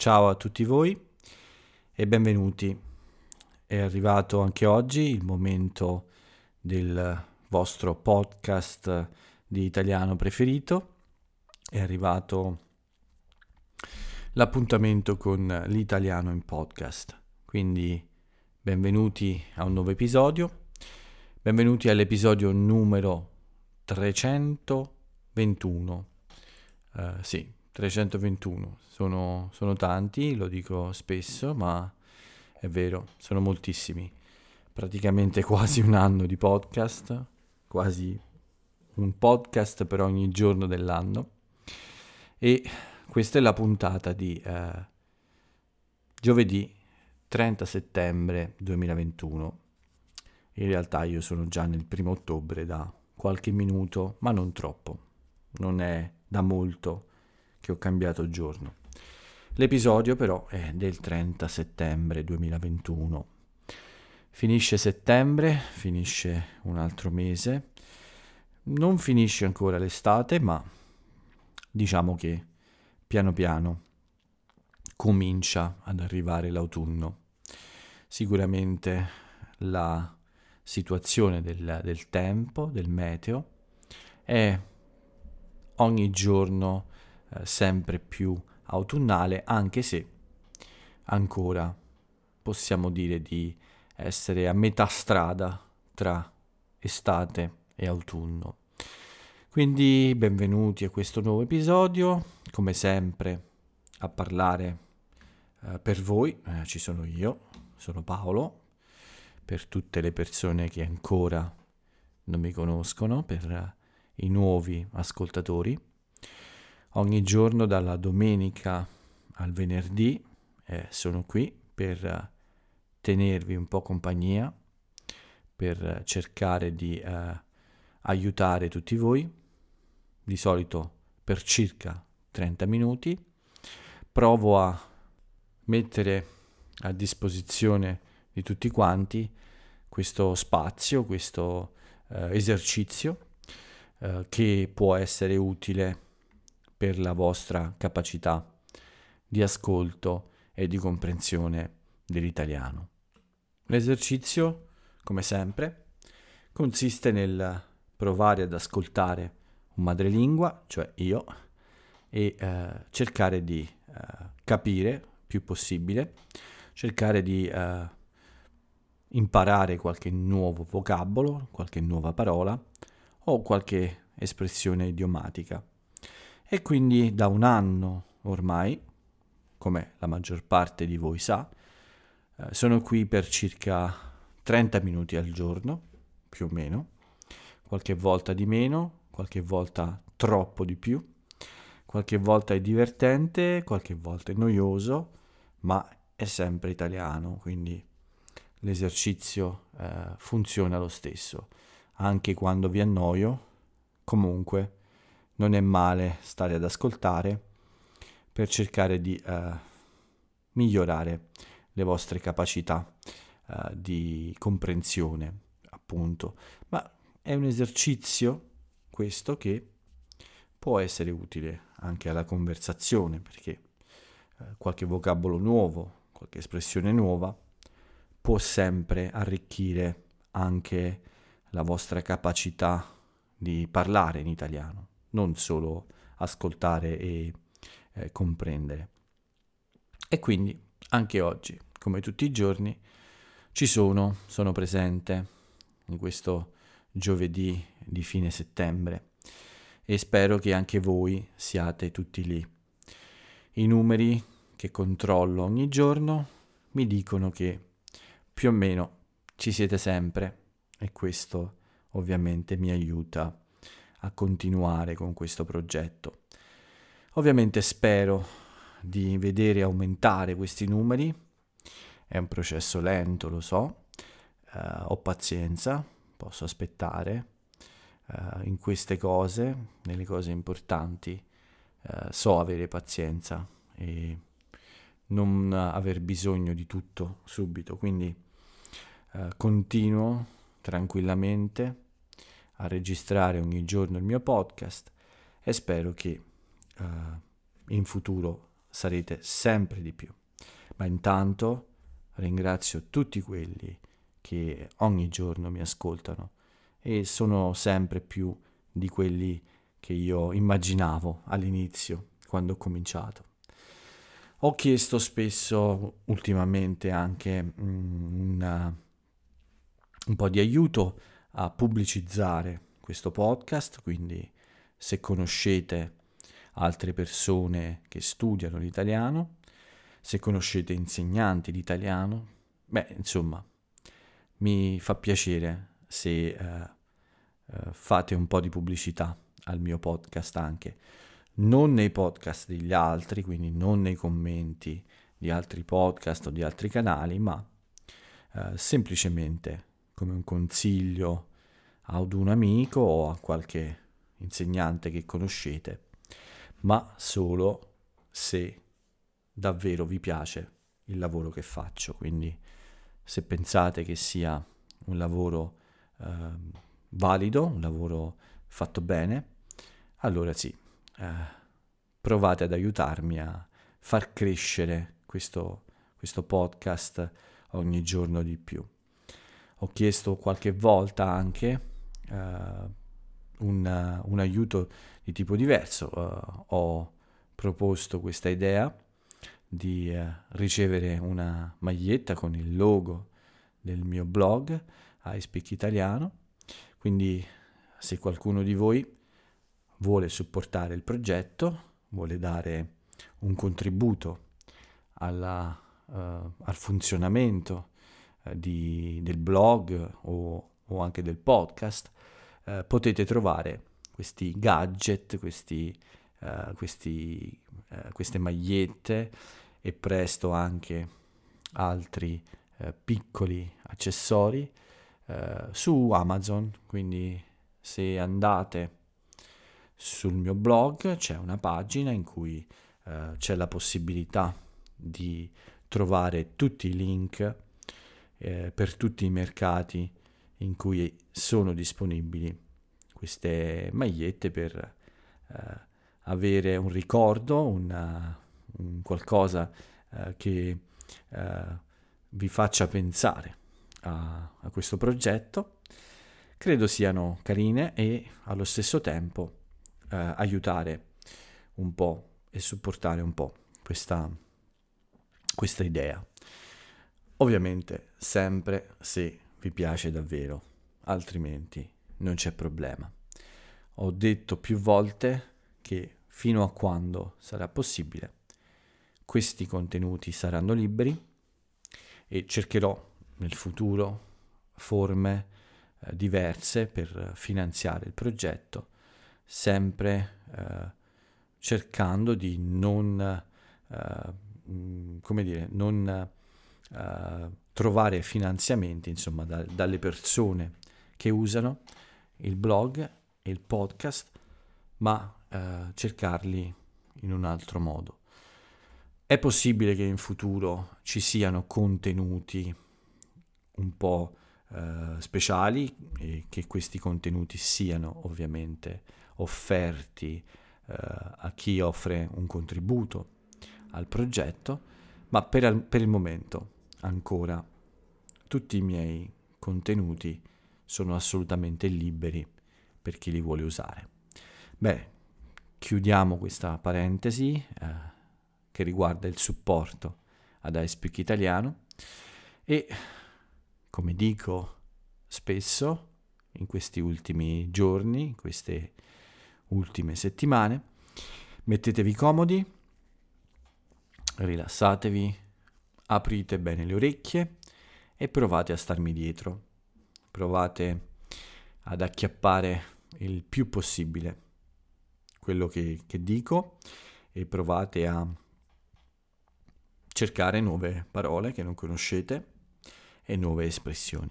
Ciao a tutti voi e benvenuti. È arrivato anche oggi il momento del vostro podcast di italiano preferito. È arrivato l'appuntamento con l'italiano in podcast. Quindi benvenuti a un nuovo episodio. Benvenuti all'episodio numero 321. Uh, eh, sì, 321. Sono, sono tanti, lo dico spesso, ma è vero, sono moltissimi. Praticamente quasi un anno di podcast, quasi un podcast per ogni giorno dell'anno. E questa è la puntata di eh, giovedì 30 settembre 2021. In realtà io sono già nel primo ottobre da qualche minuto, ma non troppo. Non è da molto che ho cambiato giorno. L'episodio però è del 30 settembre 2021. Finisce settembre, finisce un altro mese. Non finisce ancora l'estate, ma diciamo che piano piano comincia ad arrivare l'autunno. Sicuramente la situazione del, del tempo, del meteo, è ogni giorno eh, sempre più autunnale, anche se ancora possiamo dire di essere a metà strada tra estate e autunno. Quindi benvenuti a questo nuovo episodio, come sempre a parlare eh, per voi, eh, ci sono io, sono Paolo, per tutte le persone che ancora non mi conoscono, per eh, i nuovi ascoltatori ogni giorno dalla domenica al venerdì eh, sono qui per tenervi un po' compagnia, per cercare di eh, aiutare tutti voi, di solito per circa 30 minuti. Provo a mettere a disposizione di tutti quanti questo spazio, questo eh, esercizio eh, che può essere utile per la vostra capacità di ascolto e di comprensione dell'italiano. L'esercizio, come sempre, consiste nel provare ad ascoltare un madrelingua, cioè io, e eh, cercare di eh, capire più possibile, cercare di eh, imparare qualche nuovo vocabolo, qualche nuova parola o qualche espressione idiomatica. E quindi da un anno ormai, come la maggior parte di voi sa, eh, sono qui per circa 30 minuti al giorno, più o meno, qualche volta di meno, qualche volta troppo di più, qualche volta è divertente, qualche volta è noioso, ma è sempre italiano, quindi l'esercizio eh, funziona lo stesso. Anche quando vi annoio, comunque non è male stare ad ascoltare per cercare di uh, migliorare le vostre capacità uh, di comprensione, appunto. Ma è un esercizio questo che può essere utile anche alla conversazione, perché uh, qualche vocabolo nuovo, qualche espressione nuova può sempre arricchire anche la vostra capacità di parlare in italiano non solo ascoltare e eh, comprendere. E quindi anche oggi, come tutti i giorni, ci sono, sono presente in questo giovedì di fine settembre e spero che anche voi siate tutti lì. I numeri che controllo ogni giorno mi dicono che più o meno ci siete sempre e questo ovviamente mi aiuta a continuare con questo progetto. Ovviamente spero di vedere aumentare questi numeri, è un processo lento, lo so, uh, ho pazienza, posso aspettare. Uh, in queste cose, nelle cose importanti, uh, so avere pazienza e non aver bisogno di tutto subito, quindi continuo tranquillamente a registrare ogni giorno il mio podcast e spero che uh, in futuro sarete sempre di più. Ma intanto ringrazio tutti quelli che ogni giorno mi ascoltano e sono sempre più di quelli che io immaginavo all'inizio, quando ho cominciato. Ho chiesto spesso ultimamente anche mm, una, un po' di aiuto a pubblicizzare questo podcast, quindi se conoscete altre persone che studiano l'italiano, se conoscete insegnanti di italiano, beh, insomma, mi fa piacere se eh, eh, fate un po' di pubblicità al mio podcast anche, non nei podcast degli altri, quindi non nei commenti di altri podcast o di altri canali, ma eh, semplicemente come un consiglio ad un amico o a qualche insegnante che conoscete, ma solo se davvero vi piace il lavoro che faccio. Quindi se pensate che sia un lavoro eh, valido, un lavoro fatto bene, allora sì, eh, provate ad aiutarmi a far crescere questo, questo podcast ogni giorno di più. Ho chiesto qualche volta anche uh, un, un, aiuto di tipo diverso. Uh, ho proposto questa idea di uh, ricevere una maglietta con il logo del mio blog I Speak Italiano. Quindi se qualcuno di voi vuole supportare il progetto, vuole dare un contributo alla, al funzionamento di, del blog o, o, anche del podcast, uh, potete trovare questi gadget, questi, questi, queste magliette e presto anche altri piccoli accessori su Amazon. Quindi se andate sul mio blog c'è una pagina in cui eh, c'è la possibilità di trovare tutti i link eh, per tutti i mercati in cui sono disponibili queste magliette per eh, avere un ricordo, una, un qualcosa eh, che eh, vi faccia pensare a, a questo progetto. Credo siano carine e allo stesso tempo eh, aiutare un po' e supportare un po' questa, questa idea. Ovviamente sempre se vi piace davvero, altrimenti non c'è problema. Ho detto più volte che fino a quando sarà possibile questi contenuti saranno liberi e cercherò nel futuro forme eh, diverse per finanziare il progetto sempre eh, cercando di non, eh, mm, come dire, non eh, trovare finanziamenti, insomma, da, dalle persone che usano il blog e il podcast, ma eh, cercarli in un altro modo. È possibile che in futuro ci siano contenuti un po' eh, speciali e che questi contenuti siano ovviamente offerti eh, a chi offre un contributo al progetto, ma per, per il momento ancora tutti i miei contenuti sono assolutamente liberi per chi li vuole usare. Beh, chiudiamo questa parentesi eh, che riguarda il supporto ad iSpeak Italiano e, come dico spesso in questi ultimi giorni, in queste ultime settimane. Mettetevi comodi, rilassatevi, aprite bene le orecchie e provate a starmi dietro. Provate ad acchiappare il più possibile quello che, che dico e provate a cercare nuove parole che non conoscete e nuove espressioni.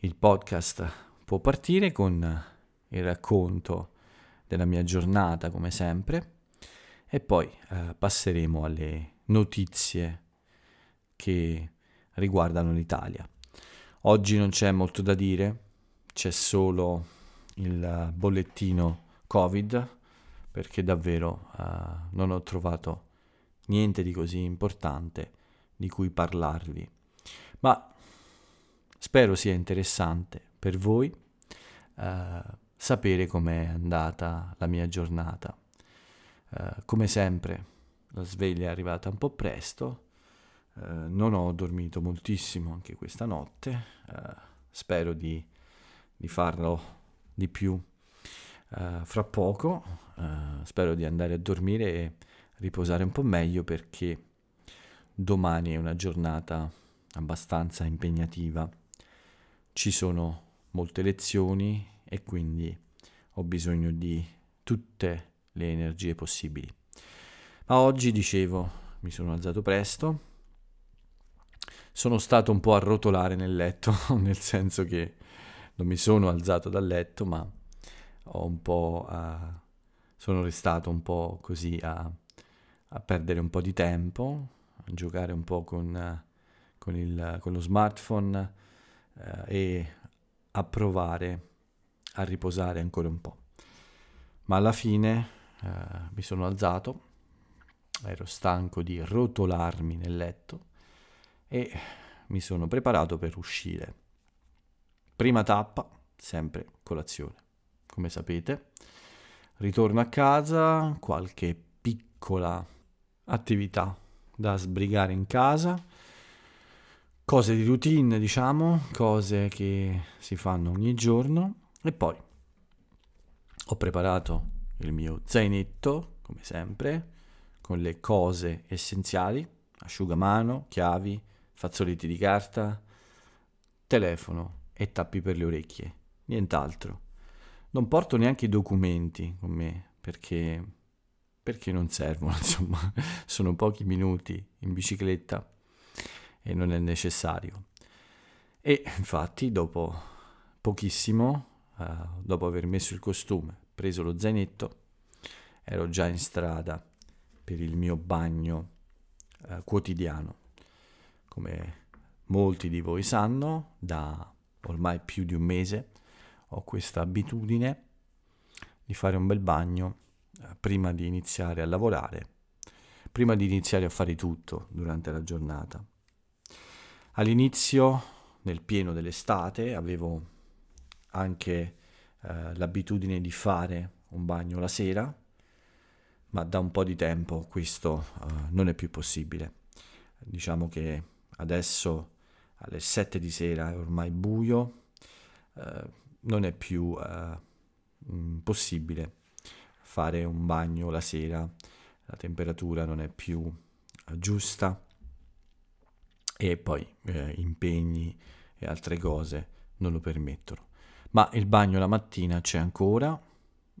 Il podcast può partire con il racconto della mia giornata come sempre e poi eh, passeremo alle notizie che riguardano l'Italia. Oggi non c'è molto da dire, c'è solo il bollettino Covid perché davvero eh, non ho trovato niente di così importante di cui parlarvi, ma spero sia interessante per voi eh, sapere com'è andata la mia giornata. Eh, come sempre, la sveglia è arrivata un po' presto, eh, non ho dormito moltissimo anche questa notte, eh, spero di, di, farlo di più eh, fra poco, spero di andare a dormire e riposare un po' meglio perché domani è una giornata abbastanza impegnativa, ci sono molte lezioni e quindi ho bisogno di tutte le energie possibili. Ma oggi, dicevo, mi sono alzato presto, sono stato un po' a rotolare nel letto, nel senso che non mi sono alzato dal letto, ma ho un po' uh, sono restato un po' così a, a, perdere un po' di tempo, a giocare un po' con, con, il, con lo smartphone uh, e a provare a riposare ancora un po'. Ma alla fine uh, mi sono alzato, ero stanco di rotolarmi nel letto e mi sono preparato per uscire. Prima tappa, sempre colazione, come sapete. Ritorno a casa, qualche piccola attività da sbrigare in casa, cose di routine, diciamo, cose che si fanno ogni giorno e poi ho preparato il mio zainetto, come sempre, con le cose essenziali, asciugamano, chiavi, fazzoletti di carta, telefono e tappi per le orecchie, nient'altro. Non porto neanche i documenti con me perché, perché non servono, insomma, sono pochi minuti in bicicletta e non è necessario. E infatti dopo pochissimo uh, dopo aver messo il costume, preso lo zainetto, ero già in strada per il mio bagno uh, quotidiano. Come molti di voi sanno, da ormai più di un mese ho questa abitudine di fare un bel bagno uh, prima di iniziare a lavorare, prima di iniziare a fare tutto durante la giornata. All'inizio, nel pieno dell'estate, avevo anche eh, l'abitudine di fare un bagno la sera, ma da un po' di tempo questo eh, non è più possibile. Diciamo che adesso alle 7 di sera è ormai buio, eh, non è più eh, mm, possibile fare un bagno la sera, la temperatura non è più eh, giusta e poi eh, impegni e altre cose non lo permettono ma il bagno la mattina c'è ancora.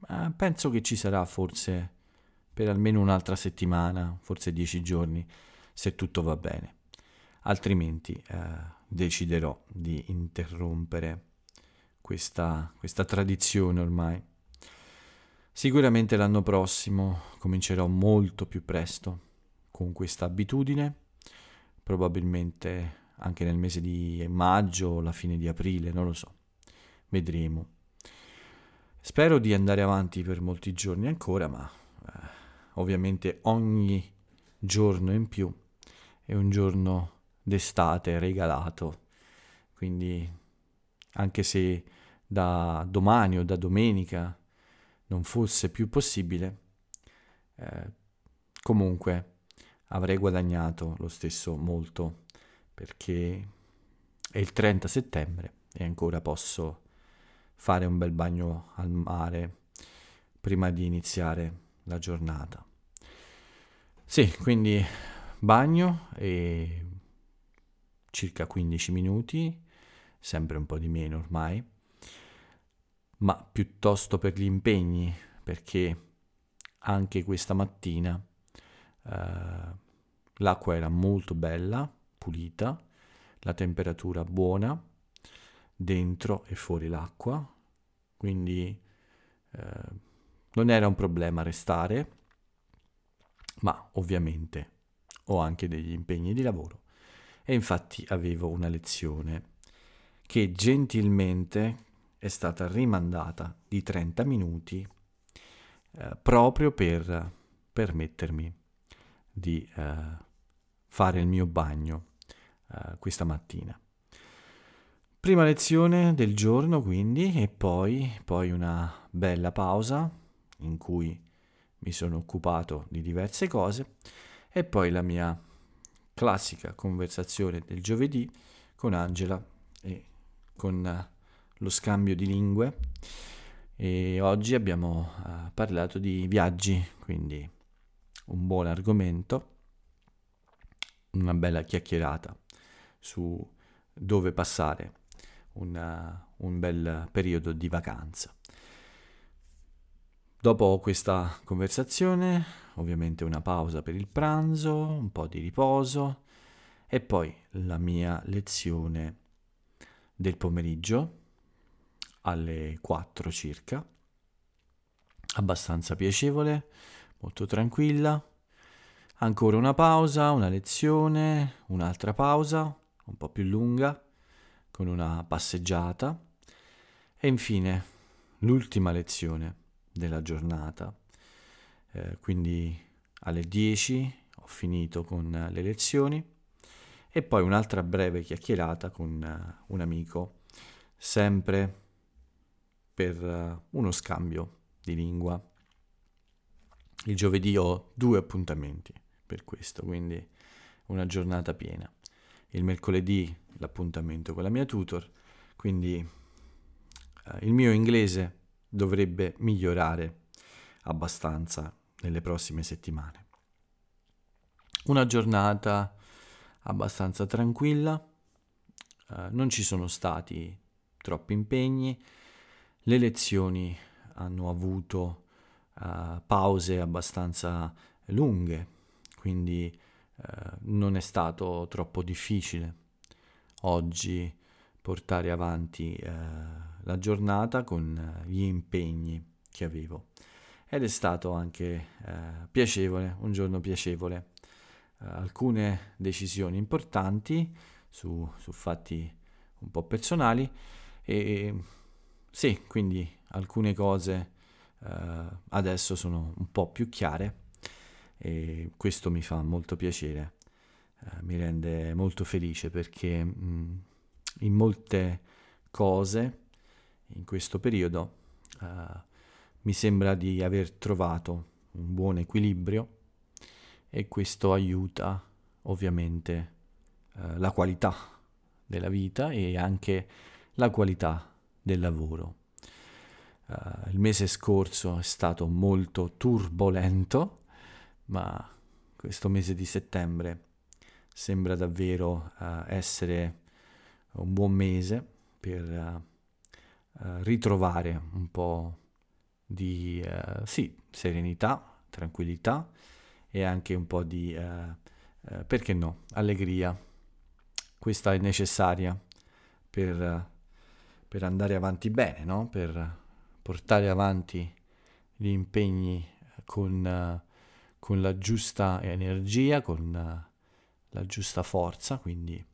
Eh, penso che ci sarà forse per almeno un'altra settimana, forse dieci giorni, se tutto va bene. Altrimenti eh, deciderò di interrompere questa, questa tradizione ormai. Sicuramente l'anno prossimo comincerò molto più presto con questa abitudine, probabilmente anche nel mese di maggio o la fine di aprile, non lo so vedremo. Spero di andare avanti per molti giorni ancora, ma eh, ovviamente ogni giorno in più è un giorno d'estate regalato, quindi anche se da domani o da domenica non fosse più possibile, eh, comunque avrei guadagnato lo stesso molto perché è il 30 settembre e ancora posso fare un bel bagno al mare prima di iniziare la giornata. Sì, quindi bagno e circa 15 minuti, sempre un po' di meno ormai, ma piuttosto per gli impegni, perché anche questa mattina eh, l'acqua era molto bella, pulita, la temperatura buona dentro e fuori l'acqua, quindi eh, non era un problema restare, ma ovviamente ho anche degli impegni di lavoro e infatti avevo una lezione che gentilmente è stata rimandata di 30 minuti eh, proprio per permettermi di eh, fare il mio bagno eh, questa mattina. Prima lezione del giorno quindi e poi, poi una bella pausa in cui mi sono occupato di diverse cose e poi la mia classica conversazione del giovedì con Angela e con lo scambio di lingue e oggi abbiamo uh, parlato di viaggi, quindi un buon argomento, una bella chiacchierata su dove passare una, un bel periodo di vacanza. Dopo questa conversazione, ovviamente una pausa per il pranzo, un po' di riposo e poi la mia lezione del pomeriggio alle 4 circa, abbastanza piacevole, molto tranquilla. Ancora una pausa, una lezione, un'altra pausa, un po' più lunga con una passeggiata. E infine l'ultima lezione della giornata. Eh, quindi alle 10 ho finito con le lezioni e poi un'altra breve chiacchierata con uh, un amico, sempre per uh, uno scambio di lingua. Il giovedì ho due appuntamenti per questo, quindi una giornata piena. Il mercoledì l'appuntamento con la mia tutor, quindi eh, il mio inglese dovrebbe migliorare abbastanza nelle prossime settimane. Una giornata abbastanza tranquilla, eh, non ci sono stati troppi impegni, le lezioni hanno avuto uh, pause abbastanza lunghe, quindi uh, non è stato troppo difficile oggi portare avanti eh, la giornata con gli impegni che avevo. Ed è stato anche eh, piacevole, un giorno piacevole. Eh, alcune decisioni importanti su, su, fatti un po' personali e sì, quindi alcune cose eh, adesso sono un po' più chiare e questo mi fa molto piacere eh, mi rende molto felice perché mh, mm, in molte cose in questo periodo uh, mi sembra di aver trovato un buon equilibrio e questo aiuta ovviamente uh, la qualità della vita e anche la qualità del lavoro. Uh, il mese scorso è stato molto turbolento, ma questo mese di settembre sembra davvero essere un buon mese per uh, ritrovare un po' di sì, serenità, tranquillità e anche un po' di, perché no, allegria. Questa è necessaria per, per andare avanti bene, no? per portare avanti gli impegni con, con la giusta energia, con la giusta forza, quindi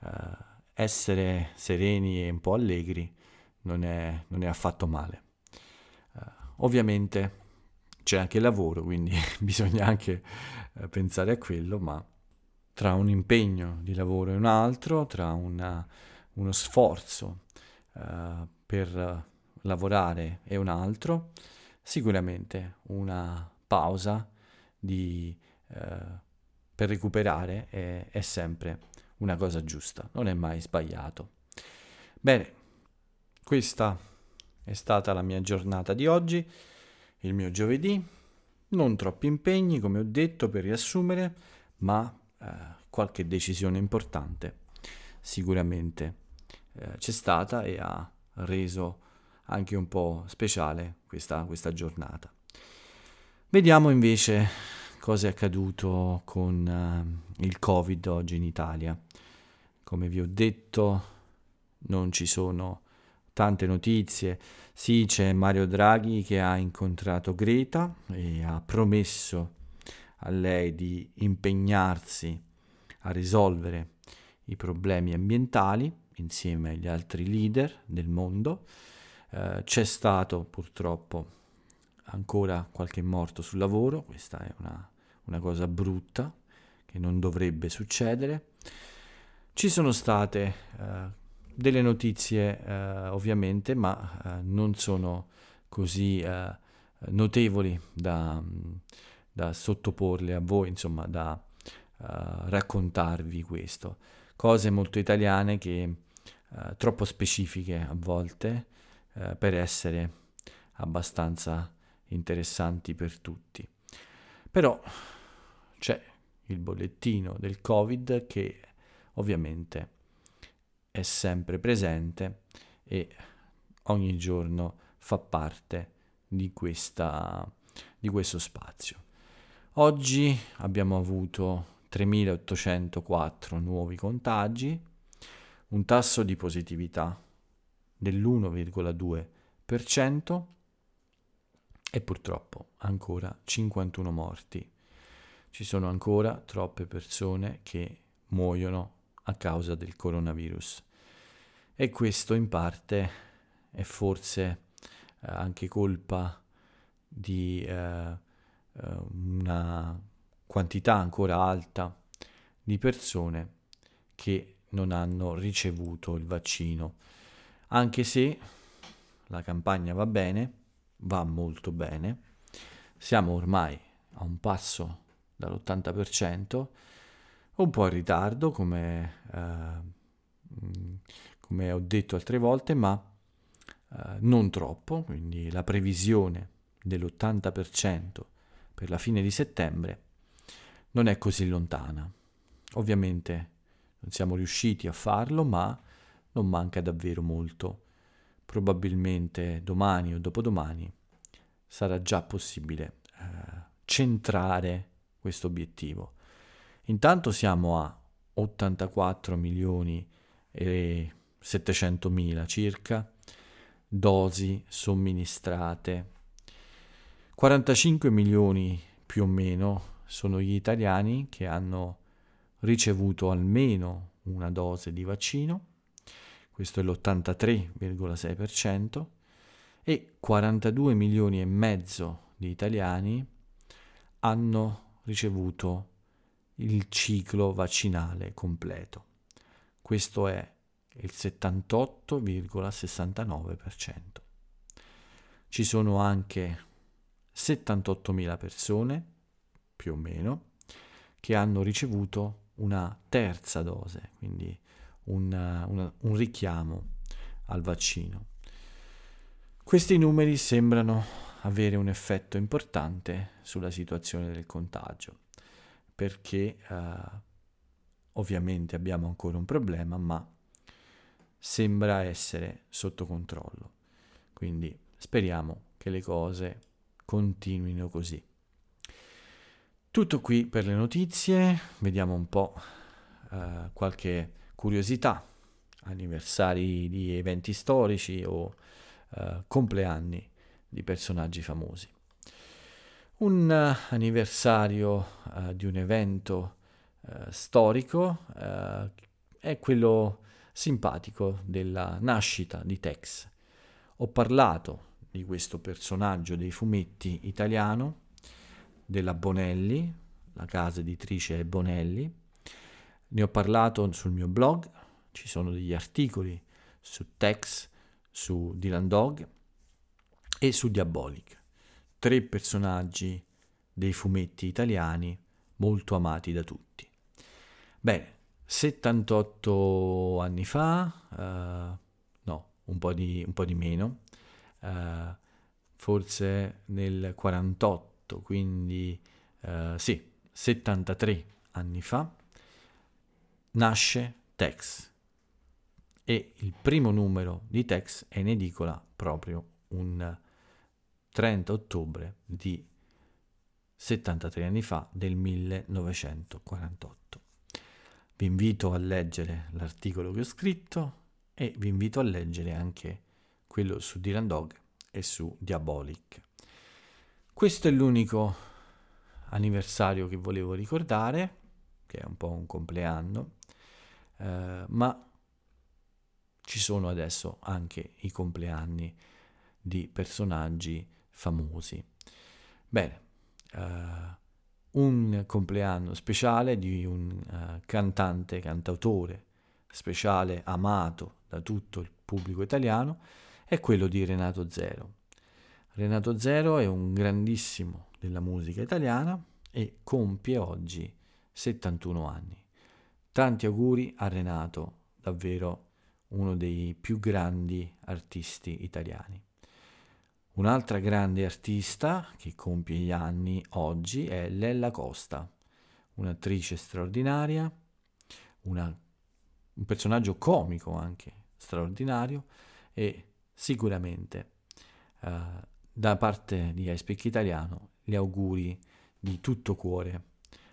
eh, essere sereni e un po' allegri non è, non è affatto male. Uh, ovviamente c'è anche il lavoro, quindi bisogna anche uh, pensare a quello, ma tra un impegno di lavoro e un altro, tra una, uno sforzo uh, per lavorare e un altro, sicuramente una pausa di per recuperare è, è sempre una cosa giusta, non è mai sbagliato. Bene, questa è stata la mia giornata di oggi, il mio giovedì. Non troppi impegni, come ho detto, per riassumere, ma eh, qualche decisione importante sicuramente eh, c'è stata e ha reso anche un po' speciale questa, questa giornata. Vediamo invece cosa è accaduto con uh, il Covid oggi in Italia. Come vi ho detto, non ci sono tante notizie. Sì, c'è Mario Draghi che ha incontrato Greta e ha promesso a lei di impegnarsi a risolvere i problemi ambientali insieme agli altri leader del mondo. Uh, c'è stato purtroppo ancora qualche morto sul lavoro, questa è una una cosa brutta che non dovrebbe succedere. Ci sono state eh, delle notizie eh, ovviamente, ma eh, non sono così eh, notevoli da, da, sottoporle a voi, insomma, da uh, raccontarvi questo. Cose molto italiane che uh, troppo specifiche a volte uh, per essere abbastanza interessanti per tutti. Però c'è il bollettino del Covid che ovviamente è sempre presente e ogni giorno fa parte di, questa, di questo spazio. Oggi abbiamo avuto 3.804 nuovi contagi, un tasso di positività dell'1,2% e purtroppo ancora 51 morti. Ci sono ancora troppe persone che muoiono a causa del coronavirus e questo in parte è forse eh, anche colpa di eh, eh una quantità ancora alta di persone che non hanno ricevuto il vaccino, anche se la campagna va bene, va molto bene, siamo ormai a un passo dall'80%, un po' in ritardo come, eh, come ho detto altre volte, ma eh, non troppo, quindi la previsione dell'80% per la fine di settembre non è così lontana. Ovviamente non siamo riusciti a farlo, ma non manca davvero molto. Probabilmente domani o dopodomani sarà già possibile eh, centrare questo obiettivo. Intanto siamo a 84 milioni e 700 mila circa dosi somministrate, 45 milioni più o meno sono gli italiani che hanno ricevuto almeno una dose di vaccino, questo è l'83,6%, e 42 milioni e mezzo di italiani hanno ricevuto il ciclo vaccinale completo. Questo è il 78,69%. Ci sono anche 78.000 persone più o meno, che hanno ricevuto una terza dose, quindi una, una, un richiamo al vaccino. Questi numeri sembrano avere un effetto importante sulla situazione del contagio, perché eh, ovviamente abbiamo ancora un problema, ma sembra essere sotto controllo. Quindi speriamo che le cose continuino così. Tutto qui per le notizie, vediamo un po' uh, qualche curiosità, anniversari di eventi storici o uh, compleanni di personaggi famosi. Un uh, anniversario di un evento storico è quello simpatico della nascita di Tex. Ho parlato di questo personaggio dei fumetti italiano della Bonelli, la casa editrice Bonelli. Ne ho parlato sul mio blog, ci sono degli articoli su Tex, su Dylan Dog e su Diabolic. Tre personaggi dei fumetti italiani molto amati da tutti. Bene, 78 anni fa, uh, no, un po' di, un po di meno, uh, forse nel 48 fatto, quindi eh, sì, 73 anni fa, nasce Tex e il primo numero di Tex è in edicola proprio un 30 ottobre di 73 anni fa del 1948. Vi invito a leggere l'articolo che ho scritto e vi invito a leggere anche quello su Dylan Dog e su Diabolic. Questo è l'unico anniversario che volevo ricordare, che è un po' un compleanno, eh, ma ci sono adesso anche i compleanni di personaggi famosi. Bene, eh, un compleanno speciale di un uh, cantante, cantautore speciale, amato da tutto il pubblico italiano, è quello di Renato Zero. Renato Zero è un grandissimo della musica italiana e compie oggi 71 anni. Tanti auguri a Renato, davvero uno dei più grandi artisti italiani. Un'altra grande artista che compie gli anni oggi è Lella Costa, un'attrice straordinaria, una, un personaggio comico anche straordinario e sicuramente uh, da parte di iSpeak Italiano gli auguri di tutto cuore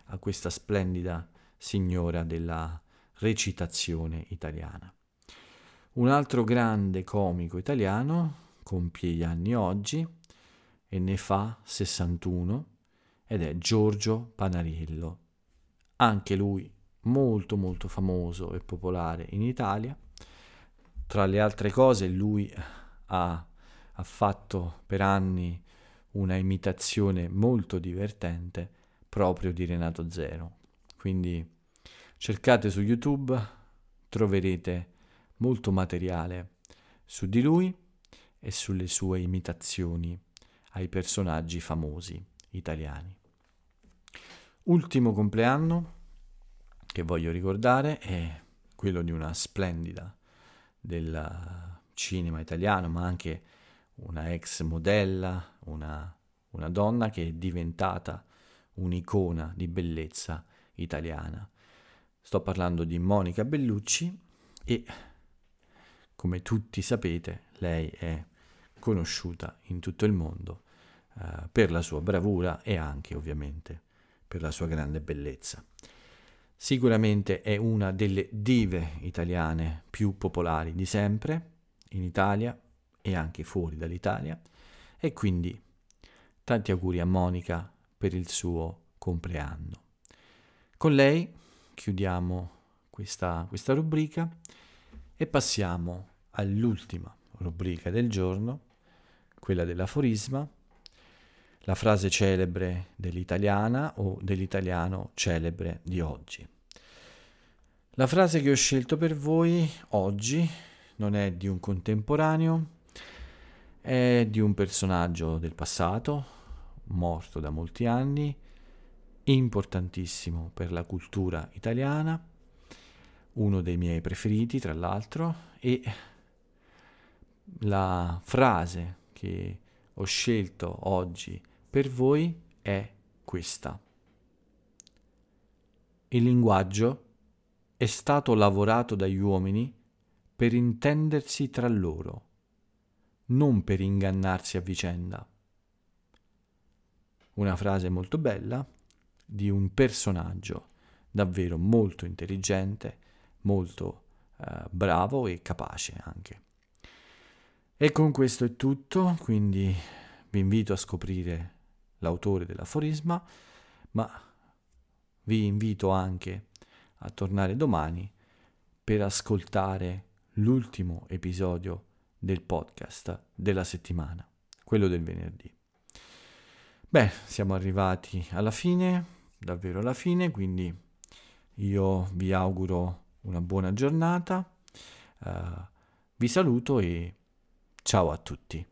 a questa splendida signora della recitazione italiana. Un altro grande comico italiano compie gli anni oggi e ne fa 61 ed è Giorgio Panariello. Anche lui molto molto famoso e popolare in Italia. Tra le altre cose lui ha, ha fatto per anni una imitazione molto divertente proprio di Renato Zero. Quindi cercate su YouTube, troverete molto materiale su di lui e sulle sue imitazioni ai personaggi famosi italiani. Ultimo compleanno che voglio ricordare è quello di una splendida del cinema italiano, ma anche una ex modella, una, una donna che è diventata un'icona di bellezza italiana. Sto parlando di Monica Bellucci e, come tutti sapete, lei è conosciuta in tutto il mondo eh, per la sua bravura e anche ovviamente per la sua grande bellezza. Sicuramente è una delle dive italiane più popolari di sempre in Italia e anche fuori dall'Italia e quindi tanti auguri a Monica per il suo compleanno. Con lei chiudiamo questa, questa rubrica e passiamo all'ultima rubrica del giorno, quella dell'aforisma, la frase celebre dell'italiana o dell'italiano celebre di oggi. La frase che ho scelto per voi oggi non è di un contemporaneo, è di un personaggio del passato, morto da molti anni, importantissimo per la cultura italiana, uno dei miei preferiti tra l'altro, e la frase che ho scelto oggi per voi è questa. Il linguaggio è stato lavorato dagli uomini per intendersi tra loro, non per ingannarsi a vicenda. Una frase molto bella di un personaggio davvero molto intelligente, molto eh, bravo e capace anche. E con questo è tutto, quindi vi invito a scoprire l'autore dell'aforisma, ma vi invito anche a tornare domani per ascoltare l'ultimo episodio del podcast della settimana, quello del venerdì. Beh, siamo arrivati alla fine, davvero alla fine, quindi io vi auguro una buona giornata, uh, vi saluto e Ciao a tutti.